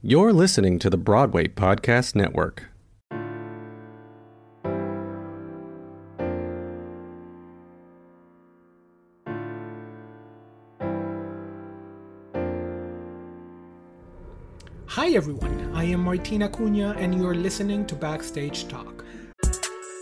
You're listening to the Broadway Podcast Network. Hi everyone, I am Martina Cunha and you're listening to Backstage Talk.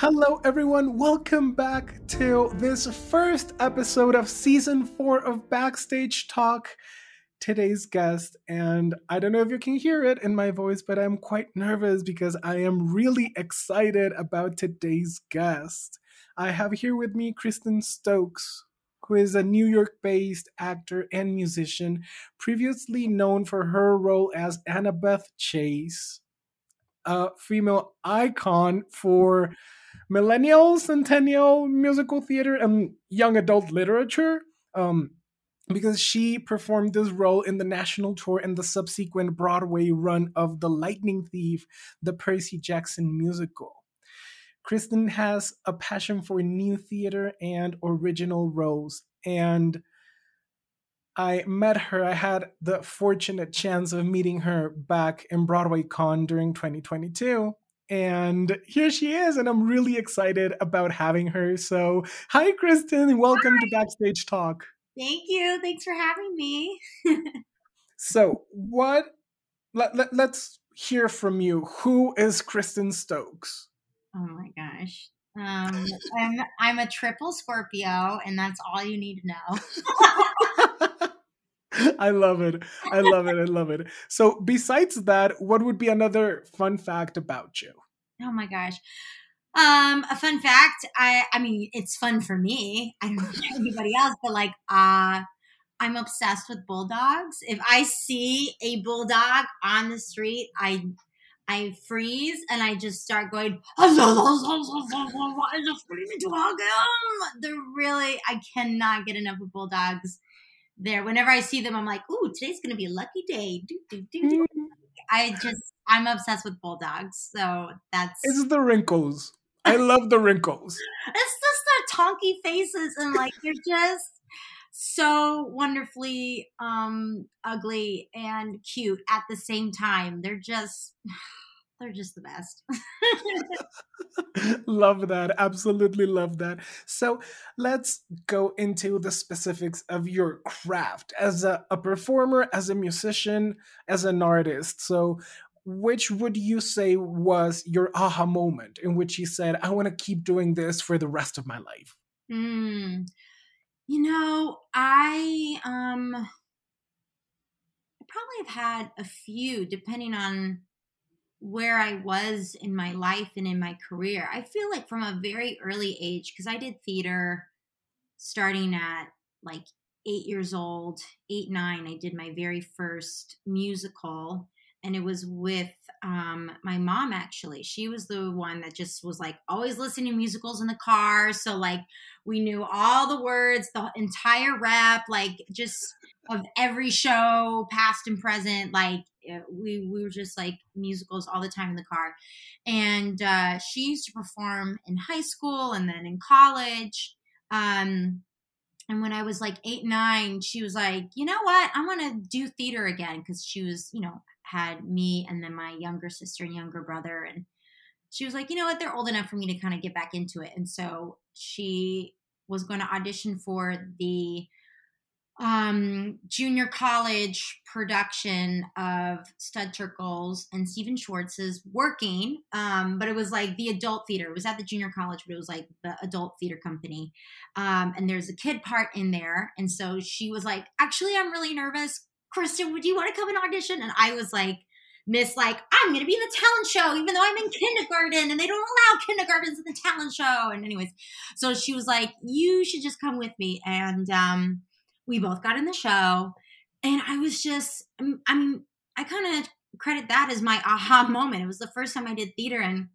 Hello everyone, welcome back to this first episode of season 4 of Backstage Talk. Today's guest, and I don't know if you can hear it in my voice, but I'm quite nervous because I am really excited about today's guest. I have here with me Kristin Stokes, who is a New York based actor and musician, previously known for her role as Annabeth Chase, a female icon for millennial, centennial musical theater and young adult literature. Um, because she performed this role in the national tour and the subsequent Broadway run of The Lightning Thief, the Percy Jackson musical. Kristin has a passion for new theater and original roles, and I met her. I had the fortunate chance of meeting her back in Broadway Con during 2022. And here she is, and I'm really excited about having her. So, hi, Kristin, welcome Hi. to Backstage Talk. Thank you. Thanks for having me. So, what? Let, let, let's hear from you. Who is Kristin Stokes? oh my gosh. Um, I'm I'm a triple Scorpio, and that's all you need to know. I love it. I love it. I love it. So, besides that, what would be another fun fact about you? oh my gosh. Um, a fun fact. I I mean, it's fun for me. I don't know anybody else, but like, uh, I'm obsessed with bulldogs. If I see a bulldog on the street, I I freeze and I just start going. I just need to hug him. They're really. I cannot get enough of bulldogs. There, whenever I see them, I'm like, "Ooh, today's gonna be a lucky day." Do, do, do, do. I just, I'm obsessed with bulldogs. So that's It's the wrinkles. I love the wrinkles. it's just their tonky faces and like they're just so wonderfully um ugly and cute at the same time they're just they're just the best love that. Absolutely love that. So let's go into the specifics of your craft as a, a performer, as a musician, as an artist. So, which would you say was your aha moment in which you said, I want to keep doing this for the rest of my life? mm. you know i um i probably have had a few depending on where I was in my life and in my career. I feel like from a very early age, because I did theater starting at like eight years old, eight, nine, I did my very first musical. And it was with um, my mom, actually. She was the one that just was like always listening to musicals in the car. So, like, we knew all the words, the entire rep, like, just of every show, past and present. Like, we we were just like musicals all the time in the car, and uh, she used to perform in high school and then in college. Um, and when I was like eight, nine, she was like, you know what? I want to do theater again because she was, you know, had me and then my younger sister and younger brother. And she was like, you know what? They're old enough for me to kind of get back into it. And so she was going to audition for the um, junior college production of Studs Terkel's and Stephen Schwartz's Working, um, but it was like the adult theater. It was at the junior college, but it was like the adult theater company. Um, and there's a kid part in there. And so she was like, actually, I'm really nervous. Kristin, would you want to come and audition? And I was like, Miss, like, I'm going to be in the talent show, even though I'm in kindergarten and they don't allow kindergartens in the talent show. And, anyways, so she was like, You should just come with me. And, um, we both got in the show and i was just um, i mean i kind of credit that as my aha moment. It was the first time i did theater and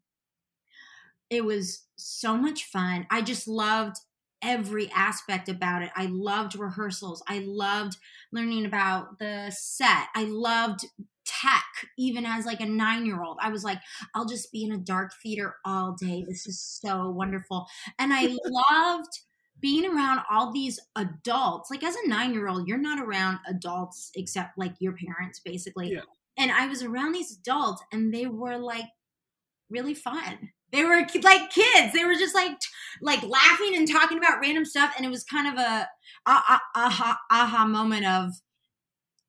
it was so much fun. I just loved every aspect about it. I loved rehearsals. I loved learning about the set. I loved tech even as like a nine year old i was like i'll just be in a dark theater all day. This is so wonderful. And i loved being around all these adults, like as a nine year old, you're not around adults except like your parents, basically. Yeah. And I was around these adults and they were like really fun. They were like kids. They were just like like laughing and talking about random stuff, and it was kind of a aha aha aha moment of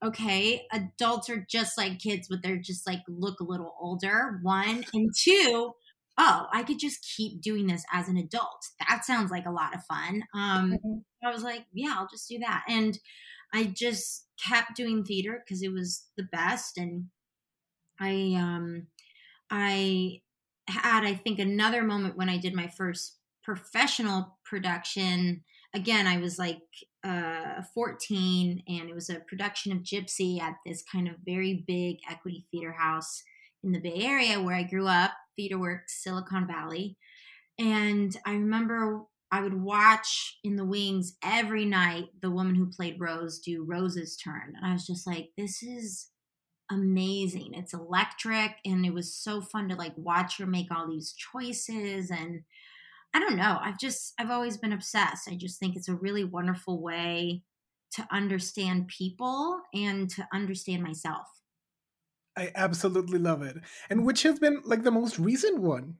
okay, adults are just like kids, but they're just like look a little older. One and two, oh, I could just keep doing this as an adult. That sounds like a lot of fun. Um, mm-hmm. I was like, yeah, I'll just do that. And I just kept doing theater because it was the best. And I, um, I had, I think, another moment when I did my first professional production. Again, I was like uh, 14, and it was a production of Gypsy at this kind of very big equity theater house in the Bay Area where I grew up, TheaterWorks, Silicon Valley. And I remember I would watch in the wings every night the woman who played Rose do Rose's turn. And I was just like, this is amazing. It's electric. And it was so fun to like watch her make all these choices. And I don't know. I've just, I've always been obsessed. I just think it's a really wonderful way to understand people and to understand myself. I absolutely love it. And which has been like the most recent one?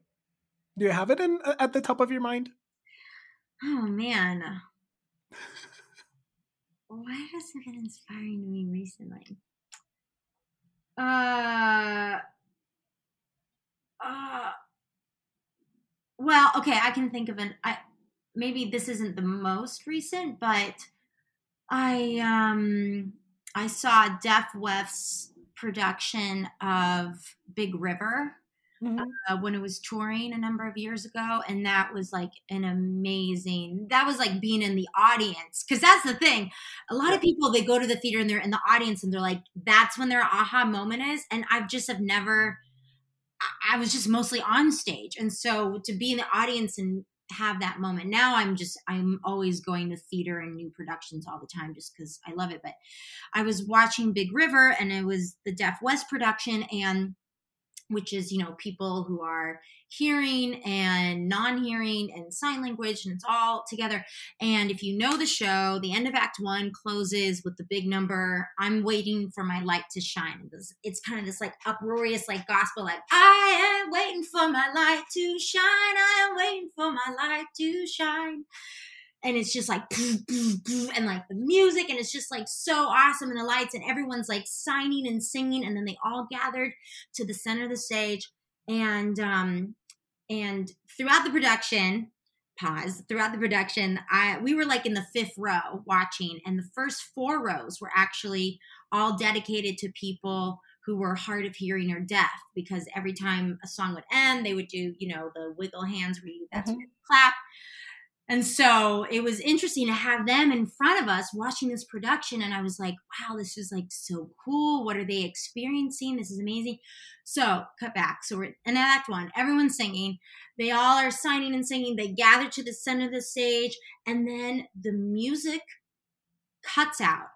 Do you have it in uh, at the top of your mind? Oh man. Why has been inspiring to me recently? Uh uh well, okay, I can think of an I maybe this isn't the most recent, but I um I saw Deaf West's production of Big River mm-hmm. uh, when it was touring a number of years ago. And that was like an amazing, that was like being in the audience. Cause that's the thing. A lot of people, they go to the theater and they're in the audience and they're like, that's when their aha moment is. And I've just have never, I was just mostly on stage. And so to be in the audience and have that moment. Now I'm just I'm always going to theater and new productions all the time just because I love it. But I was watching Big River and it was the Deaf West production and which is you know people who are hearing and non-hearing and sign language and it's all together. And if you know the show the end of act one closes with the big number i'm waiting for my light to shine. It's kind of this like uproarious like gospel like i am waiting for my light to shine. I am waiting for my light to shine and it's just like and like the music and it's just like so awesome and the lights and everyone's like signing and singing and then they all gathered to the center of the stage and um and throughout the production pause throughout the production i we were like in the fifth row watching and the first four rows were actually all dedicated to people who were hard of hearing or deaf because every time a song would end they would do you know the wiggle hands where you that's mm-hmm. clap and so it was interesting to have them in front of us watching this production. And I was like, wow, this is like so cool. What are they experiencing? This is amazing. So cut back. So we're in Act One. Everyone's singing. They all are signing and singing. They gather to the center of the stage. And then the music cuts out.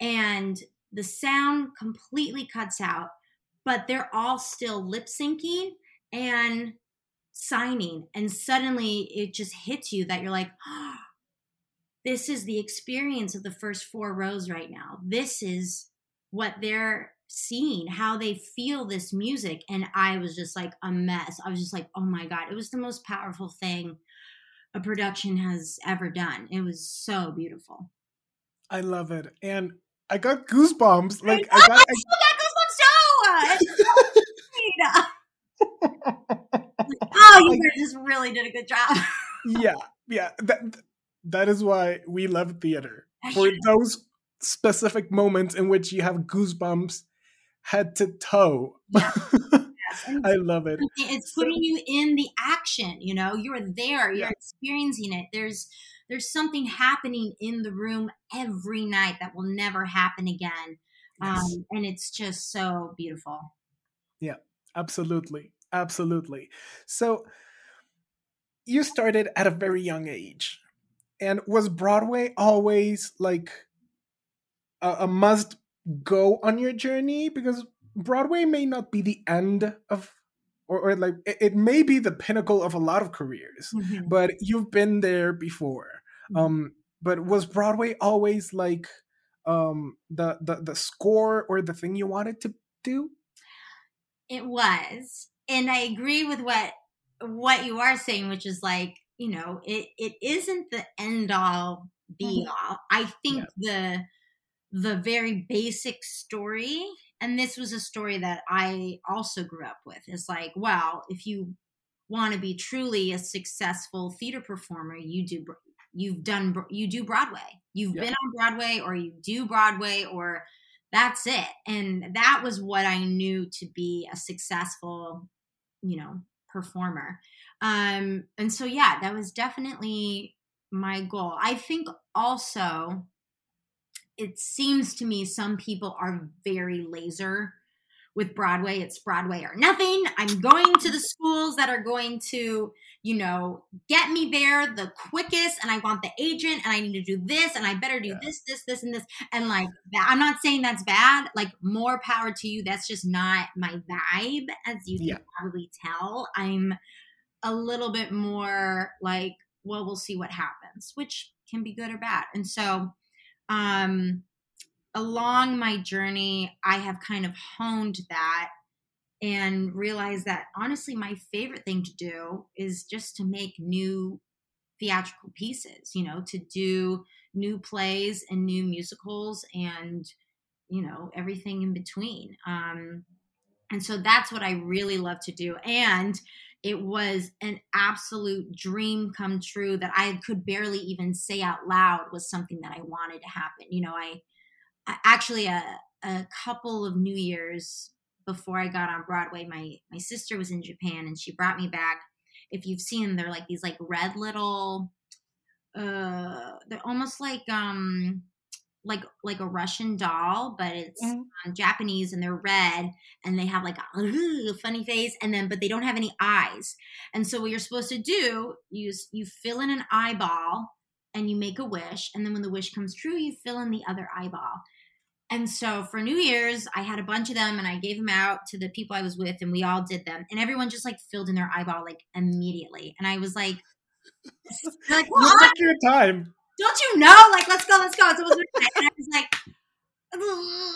And the sound completely cuts out, but they're all still lip syncing and signing. And suddenly it just hits you that you're like, oh, this is the experience of the first four rows right now. This is what they're seeing, how they feel this music. And I was just like a mess. I was just like, oh my God, it was the most powerful thing a production has ever done. It was so beautiful. I love it. And I got goosebumps. Like I, I got, I, got goosebumps too. oh, you just really did a good job. yeah, yeah. That that is why we love theater for those specific moments in which you have goosebumps head to toe. I love it. It's putting you in the action, you know, you're there, you're yeah. experiencing it. There's there's something happening in the room every night that will never happen again. Yes. Um, and it's just so beautiful. Yeah, absolutely. Absolutely. So you started at a very young age. And was Broadway always like a, a must go on your journey? Because Broadway may not be the end of or, or like it, may be the pinnacle of a lot of careers, mm-hmm. but you've been there before. Mm-hmm. Um, but was Broadway always like um the, the the score or the thing you wanted to do? It was. And I agree with what what you are saying, which is like, you know, it it isn't the end all be mm-hmm. all. I think yeah. the the very basic story and this was a story that I also grew up with. is like, well, if you want to be truly a successful theater performer, you do you've done you do Broadway. You've yeah. been on Broadway or you do Broadway or that's it. And that was what I knew to be a successful, you know, performer. Um and so yeah, that was definitely my goal. I think also it seems to me some people are very laser with Broadway. It's Broadway or nothing. I'm going to the schools that are going to, you know, get me there the quickest. And I want the agent and I need to do this and I better do yeah. this, this, this, and this. And like that, I'm not saying that's bad. Like more power to you. That's just not my vibe, as you yeah. can probably tell. I'm a little bit more like, well, we'll see what happens, which can be good or bad. And so, um, along my journey, I have kind of honed that and realized that honestly, my favorite thing to do is just to make new theatrical pieces, you know, to do new plays and new musicals and, you know, everything in between. Um, and so that's what I really love to do. And it was an absolute dream come true that I could barely even say out loud was something that I wanted to happen. You know, I, actually a a couple of New Years before I got on Broadway, my my sister was in Japan and she brought me back. If you've seen, they're like these like red little, uh, they're almost like um like like a Russian doll, but it's mm-hmm. um, Japanese and they're red and they have like a, funny face and then but they don't have any eyes. And so what you're supposed to do, you you fill in an eyeball and you make a wish and then when the wish comes true, you fill in the other eyeball. And so for New Year's, I had a bunch of them and I gave them out to the people I was with and we all did them and everyone just like filled in their eyeball like immediately. And I was like like, what? your time don't you know? Like, let's go, let's go. So was and I was like,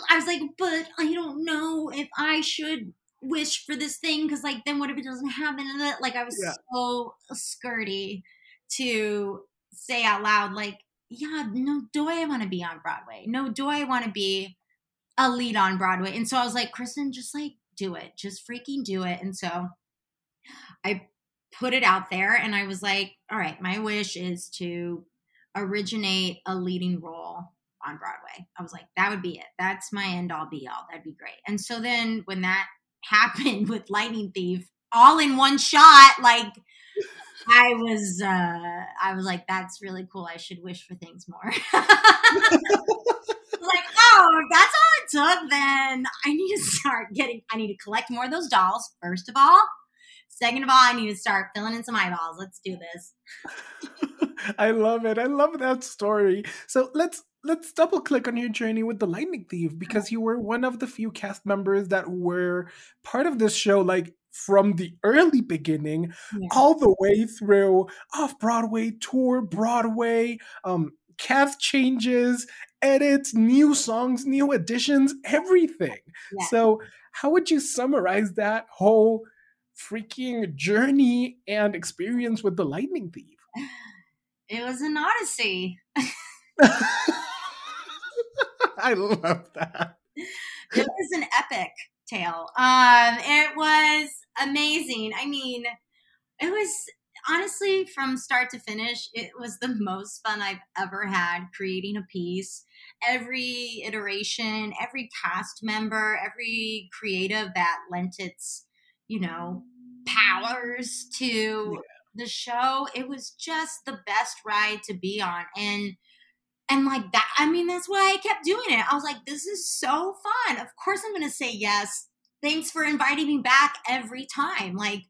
I was like, but I don't know if I should wish for this thing because, like, then what if it doesn't happen? Like, I was yeah. so skirty to say out loud, like, yeah, no, do I want to be on Broadway? No, do I want to be a lead on Broadway? And so I was like, Kristin, just like do it, just freaking do it. And so I put it out there and I was like, all right, my wish is to originate a leading role on Broadway. I was like, that would be it. That's my end all be all. That'd be great. And so then when that happened with Lightning Thief, all in one shot, like I was uh I was like, that's really cool. I should wish for things more. like, oh, that's all it took, then I need to start getting I need to collect more of those dolls, first of all. Second of all, I need to start filling in some eyeballs. Let's do this. I love it. I love that story. So let's let's double click on your journey with the Lightning Thief because you were one of the few cast members that were part of this show, like from the early beginning Yeah. all the way through off Broadway tour, Broadway, um, cast changes, edits, new songs, new additions, everything. Yeah. So, how would you summarize that whole freaking journey and experience with the Lightning Thief? It was an odyssey. I love that. it was an epic tale. Um, it was amazing. I mean, it was honestly from start to finish, it was the most fun I've ever had creating a piece. Every iteration, every cast member, every creative that lent its, you know, powers to the show. It was just the best ride to be on. And and like that, I mean, that's why I kept doing it. I was like, this is so fun. Of course, I'm going to say yes. Thanks for inviting me back every time. Like,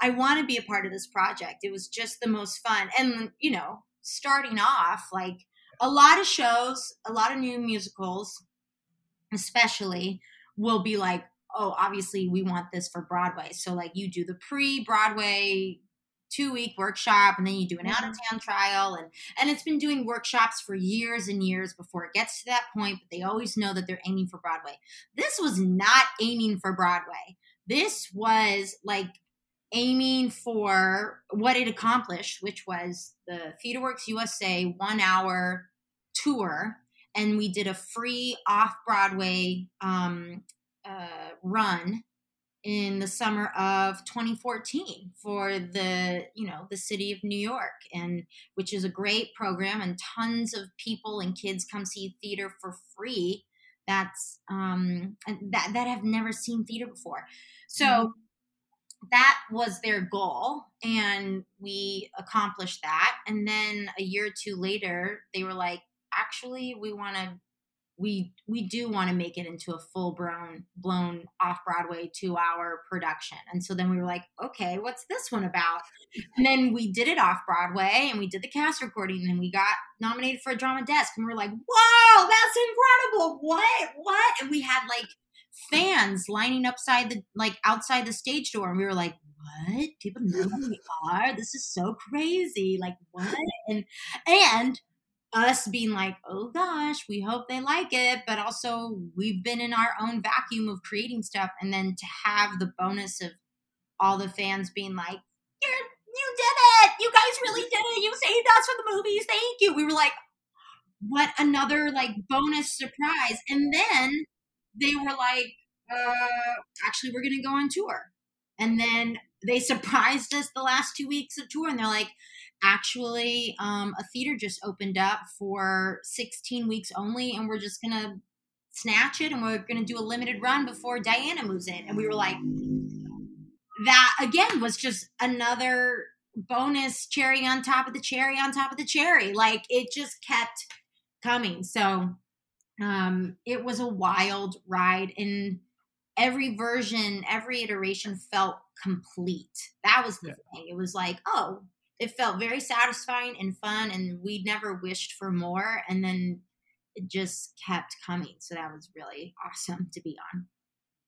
I want to be a part of this project. It was just the most fun. And, you know, starting off, like a lot of shows, a lot of new musicals, especially, will be like, oh, obviously, we want this for Broadway. So, like, you do the pre Broadway two week workshop and then you do an out of town trial and and it's been doing workshops for years and years before it gets to that point but they always know that they're aiming for broadway. This was not aiming for broadway. This was like aiming for what it accomplished which was the theaterworks usa one hour tour and we did a free off broadway um, uh, run in the summer of 2014 for the you know the city of New York and which is a great program and tons of people and kids come see theater for free. That's um that that have never seen theater before. So that was their goal and we accomplished that. And then a year or two later they were like actually we want to we we do want to make it into a full blown blown off Broadway two hour production. And so then we were like, okay, what's this one about? And then we did it off Broadway and we did the cast recording and we got nominated for a drama desk and we are like, whoa, that's incredible. What? What? And we had like fans lining upside the like outside the stage door and we were like, what? People know who we are. This is so crazy. Like what? And and us being like, oh gosh, we hope they like it, but also we've been in our own vacuum of creating stuff, and then to have the bonus of all the fans being like, You're, you did it, you guys really did it, you saved us from the movies, thank you. We were like, what another like bonus surprise, and then they were like, uh, actually, we're gonna go on tour, and then they surprised us the last two weeks of tour, and they're like actually um, a theater just opened up for 16 weeks only and we're just gonna snatch it and we're gonna do a limited run before diana moves in. And we were like that again was just another bonus cherry on top of the cherry on top of the cherry. Like it just kept coming. So um it was a wild ride and every version every iteration felt complete. That was the Yeah. thing. It was like oh it felt very satisfying and fun and we never wished for more and then it just kept coming. So that was really awesome to be on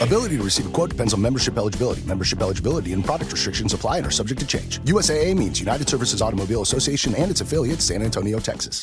Ability to receive a quote depends on membership eligibility. Membership eligibility and product restrictions apply and are subject to change. USAA means United Services Automobile Association and its affiliates, San Antonio, Texas.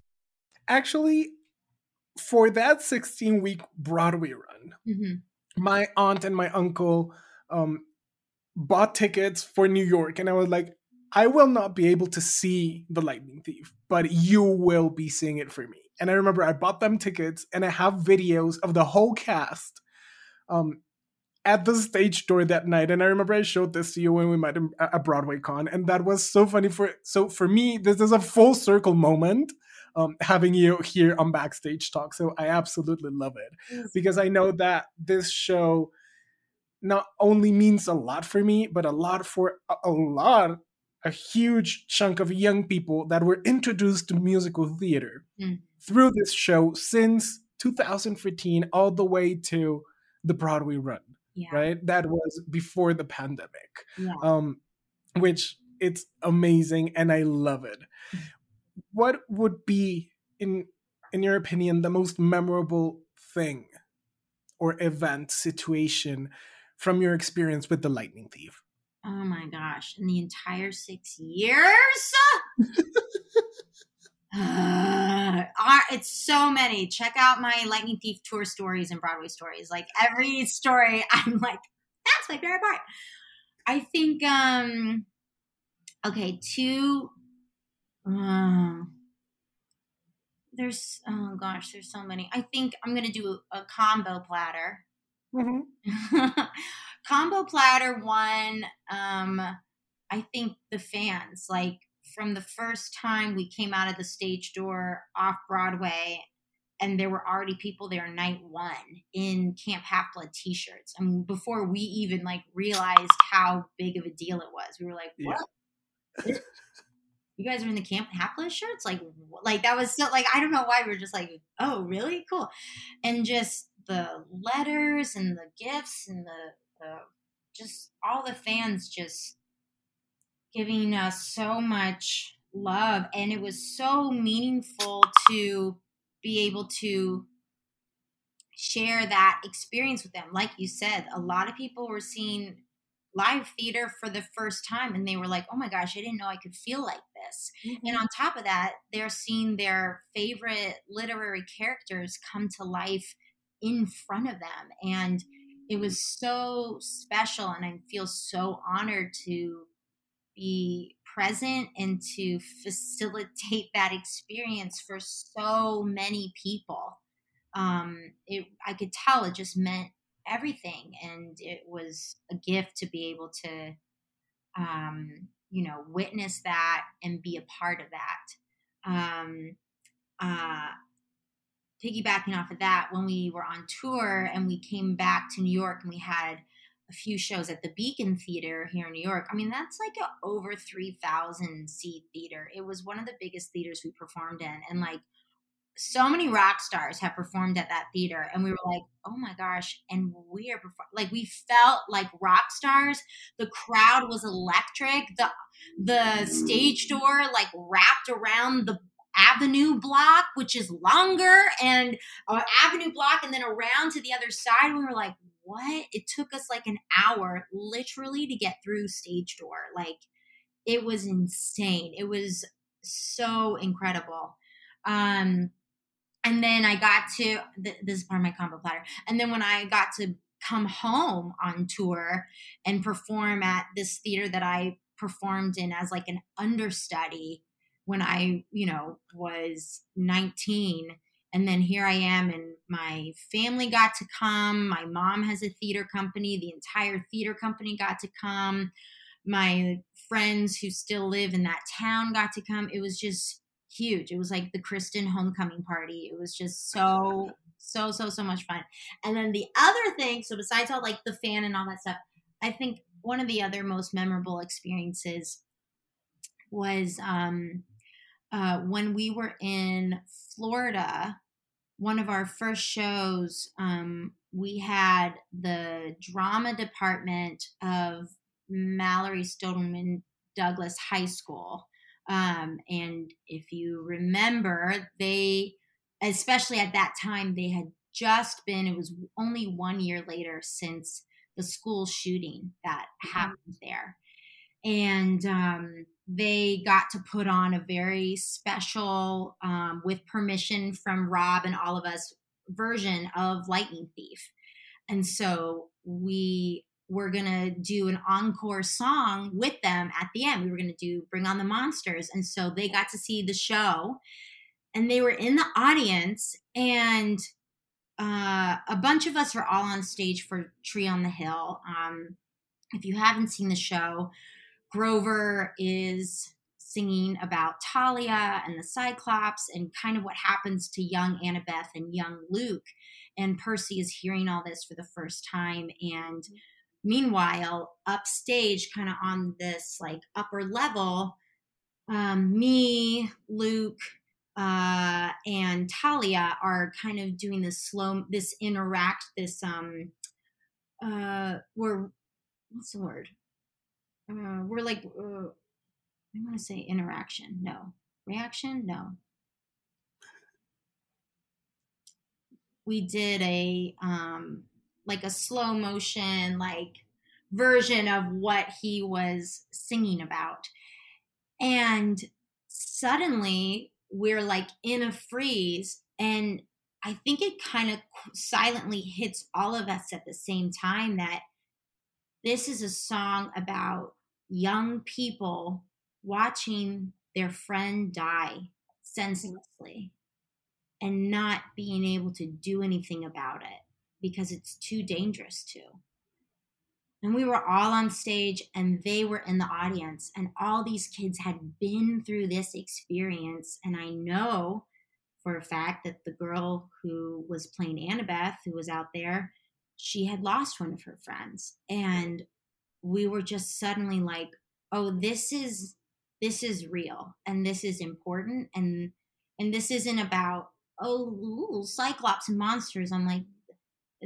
Actually, for that 16 week Broadway run, mm-hmm. my aunt and my uncle um, bought tickets for New York, and I was like, I will not be able to see The Lightning Thief, but you will be seeing it for me. And I remember I bought them tickets, and I have videos of the whole cast um, at the stage door that night. And I remember I showed this to you when we met at Broadway Con, and that was so funny. For so for me, this is a full circle moment. Um, having you here on backstage talk so i absolutely love it because i know that this show not only means a lot for me, but a lot for a, lot, a huge chunk of young people that were introduced to musical theater mm. through this show since 2015 all the way to the Broadway run. Yeah. Right? That was before the pandemic. Yeah. Um, which it's amazing and I love it. What would be in in your opinion the most memorable thing or event situation from your experience with the Lightning Thief? Oh my gosh, in the entire six years? uh, it's so many. Check out my Lightning Thief tour stories and Broadway stories. Like every story, I'm like, that's my favorite part. I think, um, okay, two, um, there's, oh gosh, there's so many. I think I'm going to do a, a combo platter Mm-hmm. Combo platter won. Um, I think the fans like from the first time we came out of the stage door off Broadway, and there were already people there night one in Camp Half Blood T-shirts. I mean, before we even like realized how big of a deal it was, we were like, "What? Yeah. You guys are in the Camp Blood shirts?" Like, like that was so like I don't know why we are just like, "Oh, really? Cool," and just the letters and the gifts and the, the just all the fans just giving us so much love and it was so meaningful to be able to share that experience with them like you said a lot of people were seeing live theater for the first time and they were like oh my gosh i didn't know i could feel like this mm-hmm. and on top of that they're seeing their favorite literary characters come to life in front of them. And it was so special. And I feel so honored to be present and to facilitate that experience for so many people. Um, it, I could tell it just meant everything. And it was a gift to be able to, um, you know, witness that and be a part of that. Um, uh, piggybacking off of that, when we were on tour and we came back to New York and we had a few shows at the Beacon Theater here in New York. I mean, that's like a over 3,000 seat theater. It was one of the biggest theaters we performed in. And like so many rock stars have performed at that theater. And we were like, oh my gosh. And we are perform- like, we felt like rock stars. The crowd was electric. The, the stage door like wrapped around the avenue block, which is longer, and uh, avenue block, and then around to the other side. We were like, what? It took us like an hour literally to get through stage door. Like, it was insane. It was so incredible. Um, and then I got to th- this is part of my combo platter. And then when I got to come home on tour and perform at this theater that I performed in as like an understudy when I, you know, was 19. And then here I am, and my family got to come. My mom has a theater company. The entire theater company got to come. My friends who still live in that town got to come. It was just huge. It was like the Kristin homecoming party. It was just so, so, so, so much fun. And then the other thing, so besides all like the fan and all that stuff, I think one of the other most memorable experiences was um uh, when we were in Florida, one of our first shows, um, we had the drama department of Marjory Stoneman Douglas High School. Um, and if you remember, they, especially at that time, they had just been, it was only one year later since the school shooting that mm-hmm. happened there. And um, they got to put on a very special, um, with permission from Rob and all of us, version of Lightning Thief. And so we were gonna do an encore song with them at the end. We were gonna do Bring On the Monsters. And so they got to see the show and they were in the audience and uh, a bunch of us were all on stage for Tree on the Hill. Um, if you haven't seen the show, Grover is singing about Talia and the Cyclops and kind of what happens to young Annabeth and young Luke. And Percy is hearing all this for the first time. And meanwhile, upstage, kind of on this like upper level, um, me, Luke, uh, and Talia are kind of doing this slow, this interact, this um, uh, we're what's the word? Uh, we're like, uh, I want to say interaction. No, reaction. No. We did a um, like a slow motion like version of what he was singing about, and suddenly we're like in a freeze and I think it kind of silently hits all of us at the same time that this is a song about young people watching their friend die senselessly and not being able to do anything about it because it's too dangerous to. And we were all on stage and they were in the audience, and all these kids had been through this experience. And I know for a fact that the girl who was playing Annabeth, who was out there, she had lost one of her friends. And we were just suddenly like, oh, this is this is real and this is important and and this isn't about oh ooh, cyclops and monsters i'm like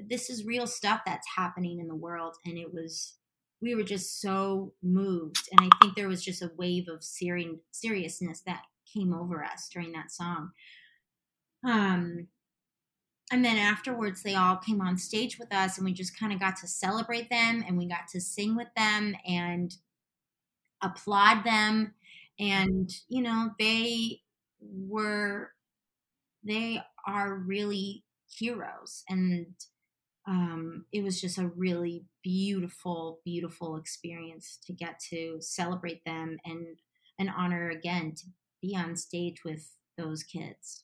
this is real stuff that's happening in the world and it was we were just so moved and i think there was just a wave of seri- seriousness that came over us during that song. Um and then afterwards they all came on stage with us and we just kind of got to celebrate them and we got to sing with them and applaud them. And you know they were they are really heroes and um, it was just a really beautiful, beautiful experience to get to celebrate them and an honor again to be on stage with those kids.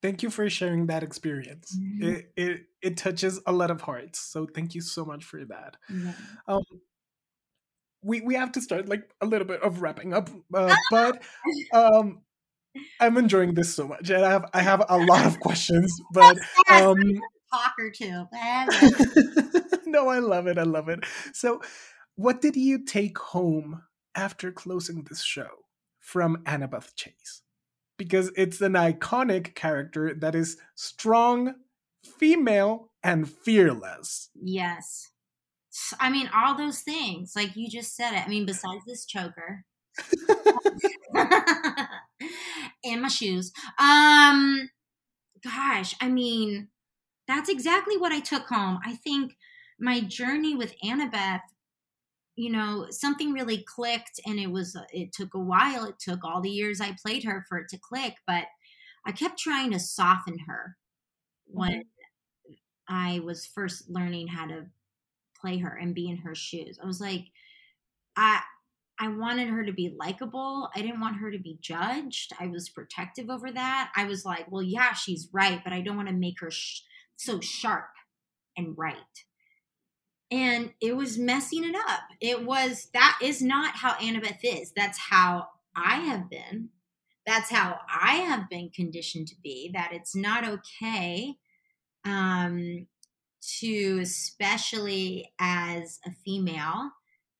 Thank you for sharing that experience. Mm-hmm. It, it it touches a lot of hearts. So thank you so much for that. Yeah. Um, we we have to start like a little bit of wrapping up, uh, but um, I'm enjoying this so much, and I have I have a lot of questions, but um, talk or two. no, I love it. I love it. So, what did you take home after closing this show from Annabeth Chase? Because it's an iconic character that is strong, female, and fearless. Yes. I mean, all those things. Like you just said it. I mean, besides this choker. and my shoes. Um gosh, I mean, that's exactly what I took home. I think my journey with Annabeth, you know, something really clicked and it was, it took a while. It took all the years I played her for it to click, but I kept trying to soften her when mm-hmm. I was first learning how to play her and be in her shoes. I was like, I, I wanted her to be likable. I didn't want her to be judged. I was protective over that. I was like, well, yeah, she's right, but I don't want to make her sh- so sharp and right. And it was messing it up. It was, that is not how Annabeth is. That's how I have been. That's how I have been conditioned to be, that it's not okay um, to, especially as a female,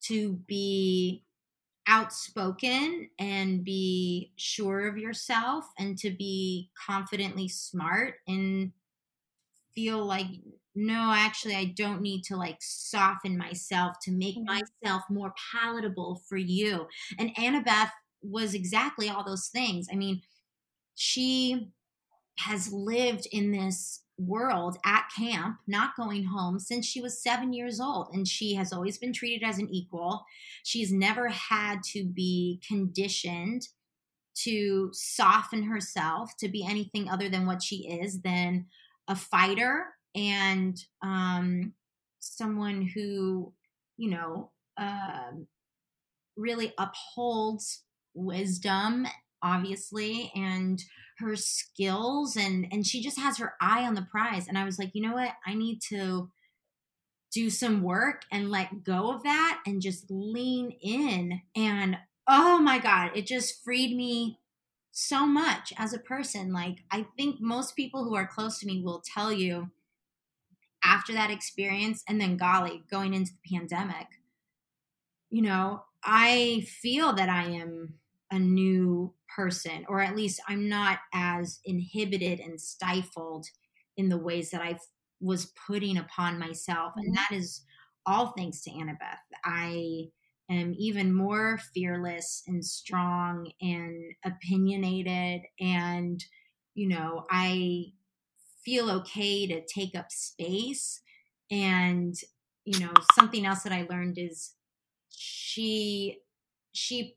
to be outspoken and be sure of yourself and to be confidently smart and feel like no actually i don't need to like soften myself to make mm-hmm. myself more palatable for you. And annabeth was exactly all those things. I mean she has lived in this world at camp not going home since she was seven years old and she has always been treated as an equal. She's never had to be conditioned to soften herself to be anything other than what she is than a fighter and um, someone who, you know, um, really upholds wisdom obviously and her skills and and she just has her eye on the prize. And i was like you know what? I need to do some work and let go of that and just lean in. And oh my god it just freed me so much as a person like i think most people who are close to me will tell you after that experience and then golly going into the pandemic you know i feel that i am a new person, or at least I'm not as inhibited and stifled in the ways that I was putting upon myself. And mm-hmm. that is all thanks to Annabeth. I am even more fearless and strong and opinionated. And, you know, I feel okay to take up space. And, you know, something else that I learned is she she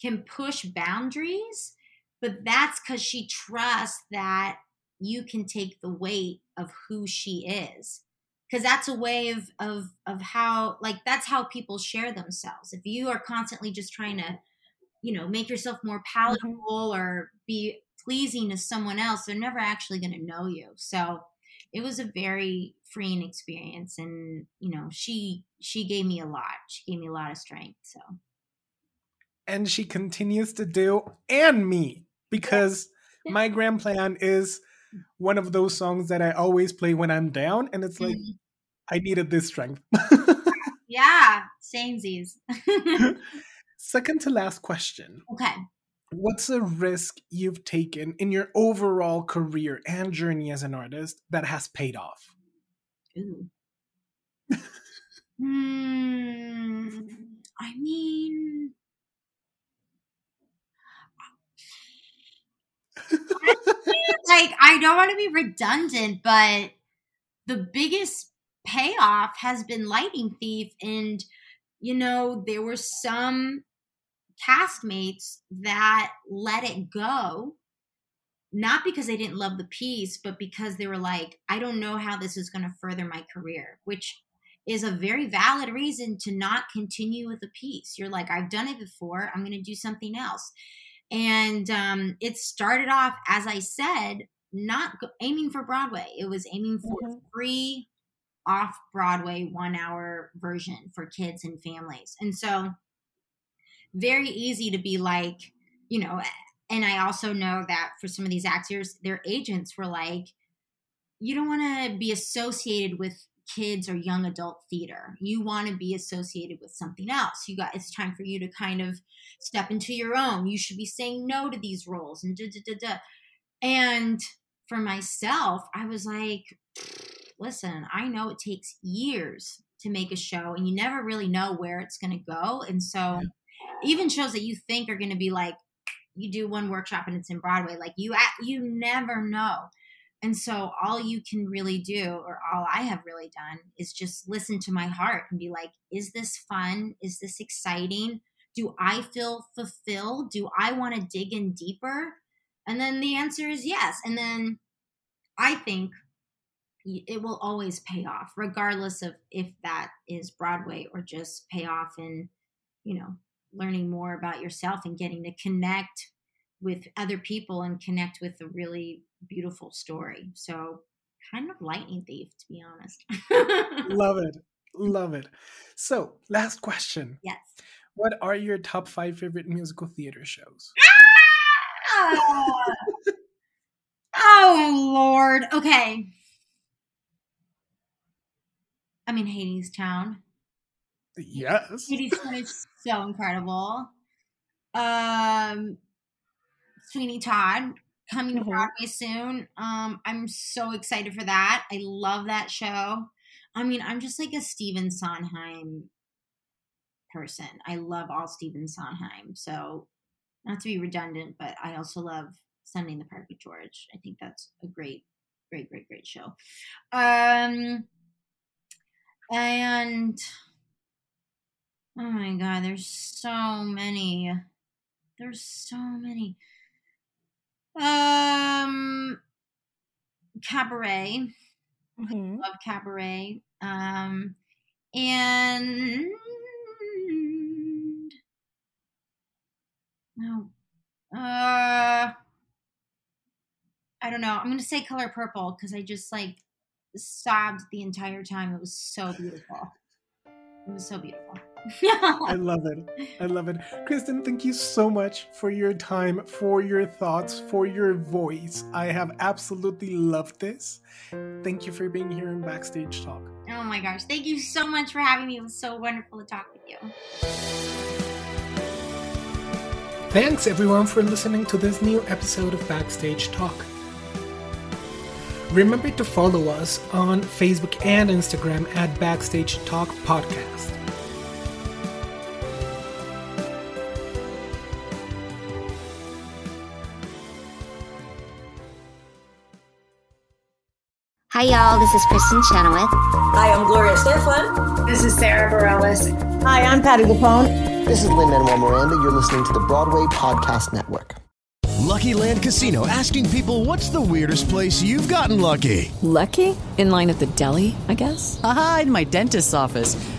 can push boundaries, but that's because she trusts that you can take the weight of who she is because that's a way of of of how like that's how people share themselves. If you are constantly just trying to you know make yourself more mm-hmm. palatable or be pleasing to someone else they're never actually going to know you. So it was a very freeing experience and you know she she gave me a lot. She gave me a lot of strength so. And she continues to do, and me, because my grand plan is one of those songs that I always play when I'm down, and it's like mm-hmm. I needed this strength. yeah, samesies. Second to last question. Okay. What's a risk you've taken in your overall career and journey as an artist that has paid off? Ooh. hmm. I mean, like I don't want to be redundant, but the biggest payoff has been Lightning Thief, and you know there were some castmates that let it go not because they didn't love the piece but because they were like i don't know how this is going to further my career which is a very valid reason to not continue with a piece. You're like i've done it before i'm going to do something else and um, it started off, as I said, not aiming for Broadway. It was aiming for mm-hmm. free off Broadway one hour version for kids and families. And so, very easy to be like, you know, and I also know that for some of these actors, their agents were like, you don't want to be associated with kids or young adult theater. You want to be associated with something else. You got it's time for you to kind of step into your own. You should be saying no to these roles and da da da da. And for myself, I was like, listen, I know it takes years to make a show and you never really know where it's going to go. And so even shows that you think are going to be like you do one workshop and it's in Broadway, like you you never know. And so all you can really do, or all I have really done, is just listen to my heart and be like, is this fun? Is this exciting? Do I feel fulfilled? Do I want to dig in deeper? And then the answer is yes. And then I think it will always pay off, regardless of if that is Broadway or just pay off in, you know, learning more about yourself and getting to connect with other people and connect with a really beautiful story. So, kind of lightning thief, to be honest. Love it. Love it. So, last question. Yes. What are your top five favorite musical theater shows? Ah! oh, Lord. Okay. I mean, Hadestown. Yes. Hadestown is so incredible. Um, Sweeney Todd coming to mm-hmm. Broadway soon. Um, I'm so excited for that. I love that show. I mean, I'm just like a Stephen Sondheim person. I love all Stephen Sondheim. So, not to be redundant, but I also love Sunday in the Park with George. I think that's a great, great, great, great show. Um, and oh my god, there's so many. There's so many. Um, Cabaret. Mm-hmm. Love Cabaret. Um, and no, uh, I don't know. I'm gonna say color purple because I just like sobbed the entire time. It was so beautiful. It was so beautiful. I love it. I love it. Kristin, thank you so much for your time, for your thoughts, for your voice. I have absolutely loved this. Thank you for being here in Backstage Talk. Oh my gosh. Thank you so much for having me. It was so wonderful to talk with you. Thanks everyone for listening to this new episode of Backstage Talk. Remember to follow us on Facebook and Instagram at Backstage Talk Podcast. Hi, y'all. This is Kristin Chenoweth. Hi, I'm Gloria Estefan. This is Sara Bareilles. Hi, I'm Patti LuPone. This is Lin Manuel Miranda. You're listening to the Broadway Podcast Network. Lucky Land Casino asking people what's the weirdest place you've gotten lucky? Lucky? In line at the deli, I guess? Aha, in my dentist's office.